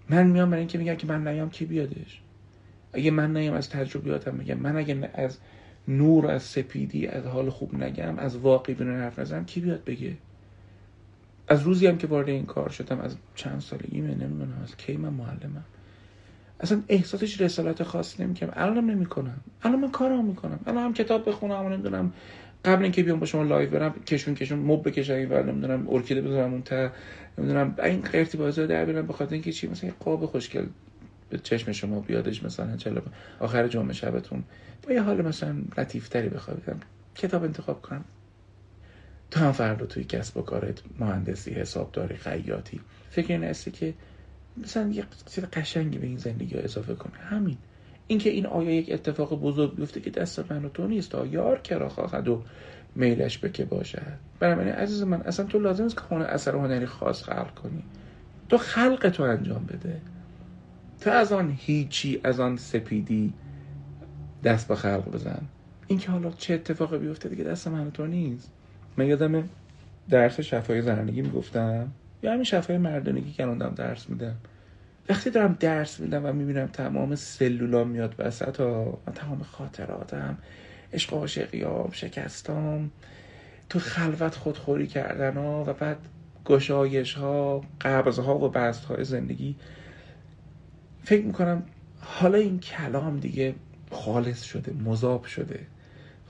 من میام برای اینکه میگم که من نیام کی بیادش؟ اگه من نیام از تجربیاتم میگم. من اگه از نور از سپیدی از حال خوب نگم از واقع بینی حرف نزنم کی بیاد بگه؟ از روزی هم که وارد این کار شدم از چند سالگی من نمی‌دونم از کی من معلمم. اصلا احساسش رسالت خاص نمی‌کنم. الانم نمی‌کنم. الان من کارم می‌کنم. الان هم کتاب بخونم و نمی‌دونم قبل اینکه بیام با شما live برم کشون کشون مبل بکشم این ور نمی‌دونم ارکیده بذارم اون تا نمی‌دونم این قرتی بازیا رو در بیارم به خاطر اینکه چی؟ مثلا قاب خوشگل به چشم شما بیادش مثلا چلا آخر جمعه شبتون. با یه حال مثلا لطیفتری بخوابیدم کتاب انتخاب کنم. تو هم فردا توی کسب و کارت مهندسی حسابداری خیاطی. فکر این هستی که مثلا یه چیز قشنگی به این زندگی اضافه کنه. همین. اینکه این آیا یک اتفاق بزرگ بیفته که دست من و تو نیست تا یار کرا خواهد و میلش به که باشد. بنابراین عزیز من اصلا تو لازم نیست که خونه اثر هنری خاص خلق کنی. تو خلق تو انجام بده. تو از آن هیچی از آن سپیدی دست به خلق بزن. اینکه حالا چه اتفاقی بیفته دیگه دست من تو نیست. من یادم درس شفای زنانگی می‌گفتم. یا همین شفای مردانگی که الان درس میدم. وقتی دارم درس میدم و می‌بینم تمام سلولام میاد وسط و تمام خاطراتم عشق و عاشقیام شکستام تو خلوت خودخوری کردن ها و بعد گشایش ها قبض ها و بست های زندگی فکر می‌کنم حالا این کلام دیگه خالص شده مذاب شده.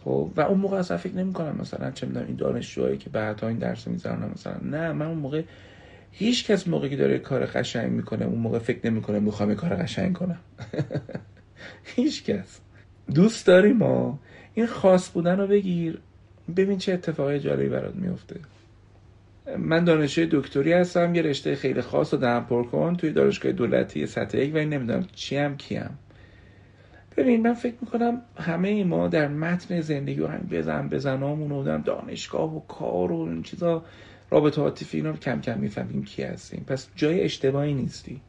خب و اون موقع اصلا فکر نمی کنم مثلا چه می‌دونم این دانشجوهایی که بعدا این درس می‌ذارن مثلا نه من اون موقع هیچ کس موقعی که داره کار قشنگ می‌کنه اون موقع فکر نمی‌کنه می‌خوام کار قشنگ کنم. هیچ کس. دوست داری ما. این خاص بودن رو بگیر. ببین چه اتفاقی جالبی برات میفته من دانشجوی دکتری هستم یه رشته خیلی خاص رو دهم پر کن. توی دانشگاه دولتی سطح یک و این نمی‌دونم چی هم کیم. ببین من فکر می‌کنم همه ما در متن زندگی و همین بزن بزنامون و دانشگاه و کار و این چیزا. رابطه عاطفی اینا کم کم می‌فهمیم کی هستیم. پس جای اشتباهی نیستی.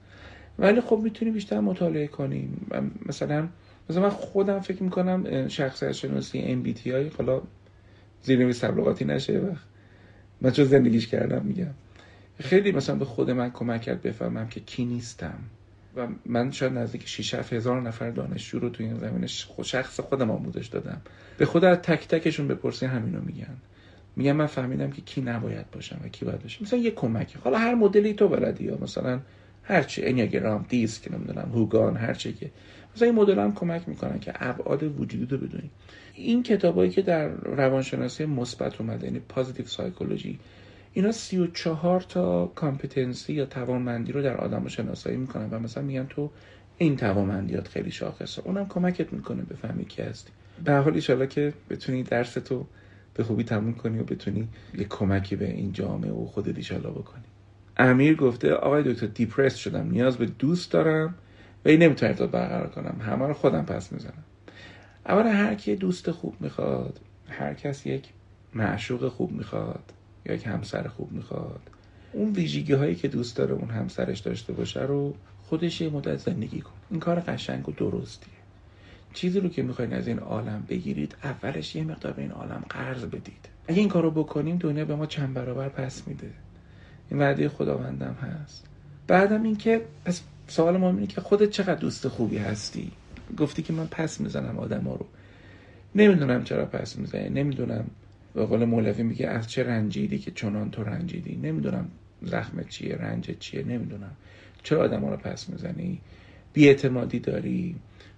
ولی خب می‌تونی بیشتر مطالعه کنیم. مثلا مثلا من خودم فکر می‌کنم شخصیت شناسی MBTI حالا زیرنویس تبلیغاتی نشه وقت. من چون زندگیش کردم میگم. خیلی مثلا به خود من کمک کرد بفهمم که کی نیستم. و من شاید نزدیک 6 هزار نفر دانشجو رو توی این زمینه شخص خودم آموزش دادم. به خود از تک تکشون بپرسی همینو میگن. میگم من فهمیدم که کی نباید باشم و کی باید باشم. مثلا یه کمکی حالا هر مدلی تو بلدی یا مثلا هر چی Enneagram DISC نمی‌دونم Hogan هر چی که. مثلا این مدل هم کمک می‌کنن که ابعاد وجودی رو بدونی. این کتابایی که در روانشناسی مثبت اومده یعنی positive psychology اینا 34 تا competency یا توانمندی رو در آدم شناسایی می‌کنن و مثلا میگن تو این توانمندیات خیلی شاخصه. اونم کمکت می‌کنه بفهمی کی هستی. به حال که بتونی درس تو به خوبی تموم کنی و بتونی یه کمکی به این جامعه و خودت ایشالا بکنی. امیر گفته آقای دکتر دیپرس شدم. نیاز به دوست دارم و این نمی‌تونم ارتباط برقرار کنم. همه رو خودم پس می‌زنم. اولا هر کی دوست خوب می‌خواد هر کس یک معشوق خوب می‌خواد یا یک همسر خوب می‌خواد اون ویژگی هایی که دوست داره اون همسرش داشته باشه رو خودش یه مدت زندگی کن. این کار قشنگ و درستیه چیزی رو که می‌خواین از این عالم بگیرید اولش یه مقدار به این عالم قرض بدید. اگه این کارو بکنیم دنیا به ما چند برابر پس میده. این وعده خداوندم هست. بعدم اینکه پس سوال ما اینه که خودت چقدر دوست خوبی هستی؟ گفتی که من پس می‌زنم آدما رو. نمی‌دونم چرا پس می‌زنی. نمی‌دونم. به قول مولوی میگه از چه رنجیدی که چنان تو رنجیدی؟ نمی‌دونم زخم چیه رنج چیه. نمی‌دونم. چرا آدم رو پس می‌زنی؟ بیاعتمادی داری؟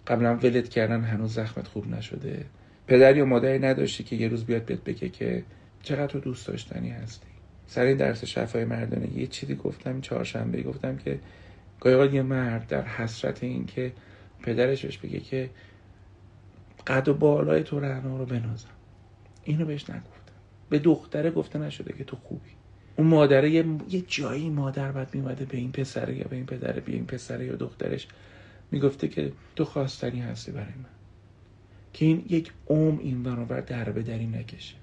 قبلا ولت کردن هنوز زخمت خوب نشده. پدر یا مادری نداشتی که یه روز بیاد بهت بگه که چقدر تو دوست داشتنی هستی. سر این درس شفای مردانه یه چیزی گفتم چهارشنبه گفتم که گاهی یه مرد در حسرت این که پدرش بهش بگه که قد و بالای تو رهنا رو بنازم. اینو بهش نگفتم. به دختره گفته نشده که تو خوبی. اون مادره یه, یه جایی مادر بعد میومده به این پسره یا به این پدره به این پسره یا دخترش. می‌گفته که تو خواستنی هستی برای من. که این یک اوم این برابر در به دری نکشه.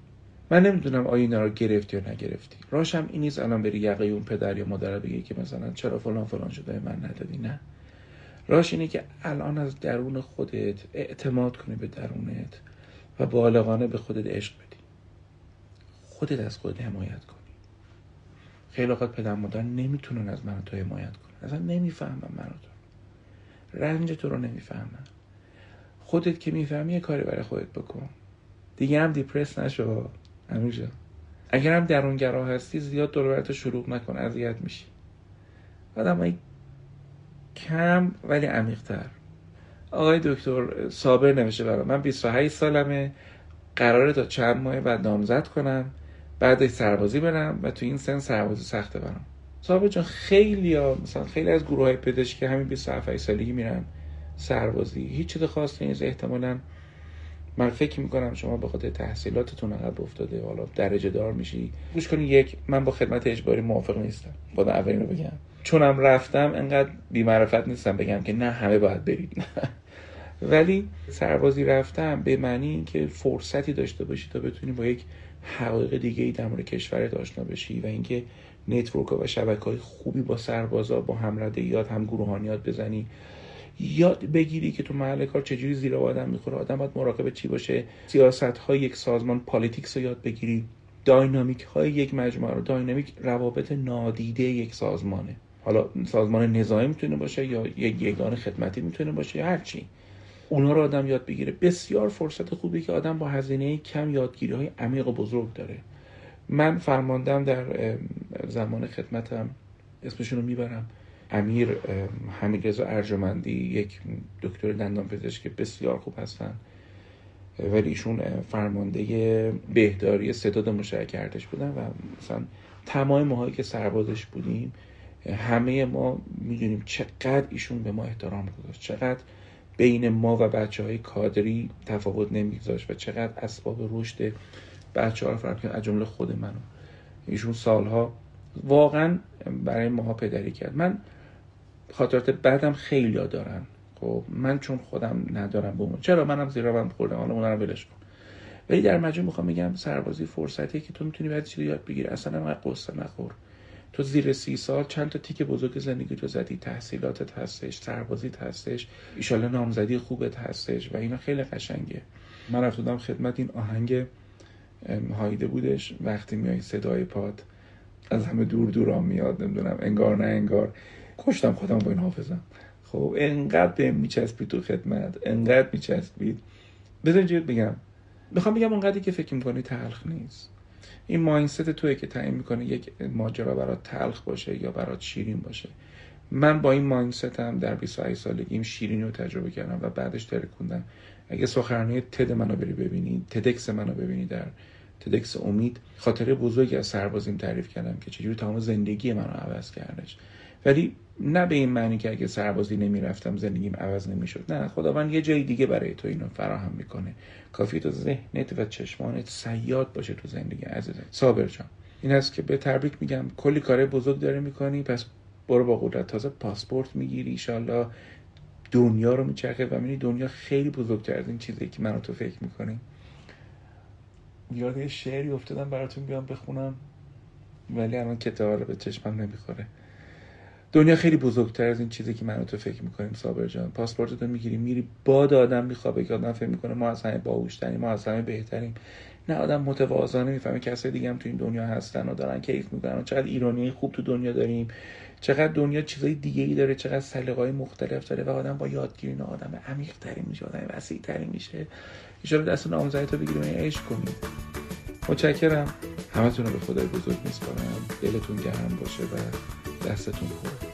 من نمی‌دونم آیا اینا رو گرفتی یا نگرفتی. راشم این نیست الان بری یقه اون پدر یا مادر بگی که مثلا چرا فلان فلان شده من ندادی نه. راش اینه که الان از درون خودت اعتماد کنی به درونت و بالغانه به خودت عشق بدی. خودت از خودت حمایت کنی. خیلی وقت پدر مادر نمی‌تونن از من تو حمایت کنن. اصلا نمی‌فهمم من تو. رنج تو رو نمی‌فهمن خودت که می‌فهمی یه کاری برای خودت بکن. دیگه هم دیپرس نشو. همیشه اگر هم درونگرا هستی زیاد دور شروع نکن. اذیت میشی. آدم کم ولی عمیقتر. آقای دکتر صابر نمیشه برام من 28 سالمه. قراره تا چند ماه بعد نامزد کنم. بعد سربازی برم و تو این سن سربازی سخته برم صاحب جان خیلی ها مثلا خیلی از گروه های پزشکی همین 27 سالگی میرن سربازی. هیچ چیز خاصی نیست. احتمالا من فکر می‌کنم شما به خاطر تحصیلاتتون عقب افتاده. حالا درجه دار میشی. گوش کنی یک من با خدمت اجباری موافق نیستم. خدا اولین رو بگم. چونم رفتم انقدر بیمعرفت نیستم بگم که نه همه باید برید. ولی سربازی رفتم به معنی که فرصتی داشته باشی تا بتونی با یک حقایق دیگه ای در مورد کشورت آشنا بشی و اینکه network و شبکه های خوبی با سربازا با همردهیات هم گروهانیات بزنی. یاد بگیری که تو محل کار چجوری زیرآب آدم می‌خوره. آدم باید مراقب چی باشه؟ سیاست های یک سازمان politics رو یاد بگیری. dynamic های یک مجموعه رو. dynamic روابط نادیده یک سازمانه. حالا سازمان نظامی می‌تونه باشه یا یک یگان خدمتی می‌تونه باشه یا هر چی. اونا رو آدم یاد بگیره. بسیار فرصت خوبی که آدم با هزینه کم یادگیری های عمیق و بزرگ داره. من فرماندم در زمان خدمتم اسمشون رو می‌برم. امیر حمید رضا ارجمندی یک دکتر دندان پزشک بسیار خوب هستن. ولی ایشون فرمانده بهداری ستاد مشترک ارتش بودن و مثلا تمام ماهایی که سربازش بودیم همه ما می‌دونیم چقدر ایشون به ما احترام گذاشت. چقدر بین ما و بچه های کادری تفاوت نمیگذاشت و چقدر اسباب رشد بچه ها رو فرق از جمله خود منو. ایشون سالها واقعا برای ماها پدری کرد. من خاطرات بعدم خیلی دارن. خب من چون خودم ندارم به اون. چرا؟ منم زیرا من خوردم. حالا اونم ولش کن. ولی در مجموع می‌خوام بگم سربازی فرصتیه که تو می‌تونی بعد چیزی یاد بگیری. اصلا من قصه نخور. تو زیر سی سال چند تا تیک بزرگ زندگی تو زدی. تحصیلاتت هستش سربازیت هستش ایشالا نامزدی خوبت هستش و اینا خیلی قشنگه. من رفتم خدمت این آهنگ هایده بودش. وقتی میای صدای پاد از همه دور دورا میاد نمی‌دونم انگار نه انگار. کشتم خودم با این حافظم. خب انقدر به میچسبید تو خدمت انقدر میچسبید. بذار اینجوری بگم. می‌خوام بگم اونقدری که فکر می‌کنی تلخ نیست. این ماینست توی که تعیین می‌کنه یک ماجرا برات تلخ باشه یا برات شیرین باشه. من با این ماینست هم در 28 سالگیم شیرین رو تجربه کردم و بعدش ترکوندم اگه سخنرانی تد منو بری ببینی تدکس منو ببینی در تدکس امید خاطره بزرگی از سربازیم تعریف کردم که چجوری تمام زندگی منو عوض کردش. ولی نه به این معنی که اگه سربازی نمی‌رفتم زندگیم عوض نمی‌شد. نه خداوند یه جای دیگه برای تو اینو فراهم می‌کنه. کافی تو ذهنت و چشمانت سیاد باشه تو زندگی عزیزم. صابر جان این است که به تبریک میگم. کلی کار بزرگ داره می‌کنی پس برو با قدرت تازه پاسپورت می‌گیری ایشالله دنیا رو میچرخه و می‌بینی دنیا خیلی بزرگتر از این چیزی که منو تو فکر می‌کنی. یاد یه شعری افتادم براتون بیام بخونم ولی الان کتاب رو به چشمم نمی‌خوره. دنیا خیلی بزرگتر از این چیزی که من تو فکر می‌کنیم صابر جان. پاسپورت رو می‌گیری میری باد آدم میخوابه که آدم فکر می‌کنه ما از همه باهوشتریم ما از همه بهتریم. نه آدم متواضعانه می‌فهمه کسای دیگه هم تو این دنیا هستن و دارن کیف می‌کنن چقدر ایرانی خوب تو دنیا داریم. چقدر دنیا چیزای دیگه ای داره چقدر سلیقه‌های مختلف داره و آدم با یادگیری نه آدم عمیق تری میشه آدم وسیع تری میشه. ان دست نامزدی تو بگیریم عشق کنیم. متشکرم. همتون رو به خدای بزرگ میسپارم. دلتون گرم باشه و دستتون خوب